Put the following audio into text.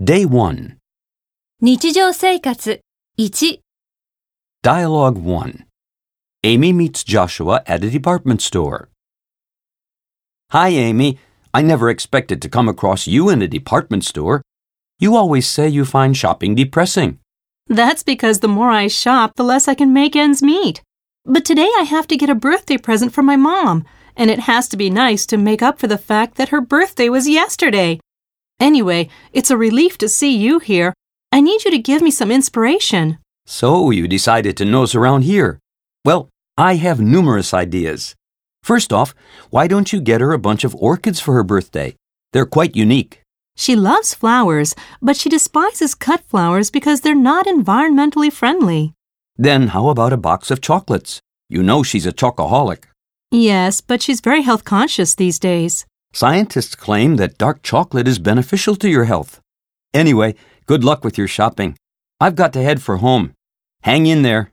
Day 1. 日常生活1、 Dialogue 1. Amy meets Joshua at a department store. Hi, Amy. I never expected to come across you in a department store. You always say you find shopping depressing. That's because the more I shop, the less I can make ends meet. But today I have to get a birthday present for my mom, and it has to be nice to make up for the fact that her birthday was yesterday. Anyway, it's a relief to see you here. I need you to give me some inspiration. So you decided to nose around here. Well, I have numerous ideas. First off, why don't you get her a bunch of orchids for her birthday? They're quite unique. She loves flowers, but she despises cut flowers because they're not environmentally friendly. Then how about a box of chocolates? You know she's a chocoholic. Yes, but she's very health conscious these days. Scientists claim that dark chocolate is beneficial to your health. Anyway, good luck with your shopping. I've got to head for home. Hang in there.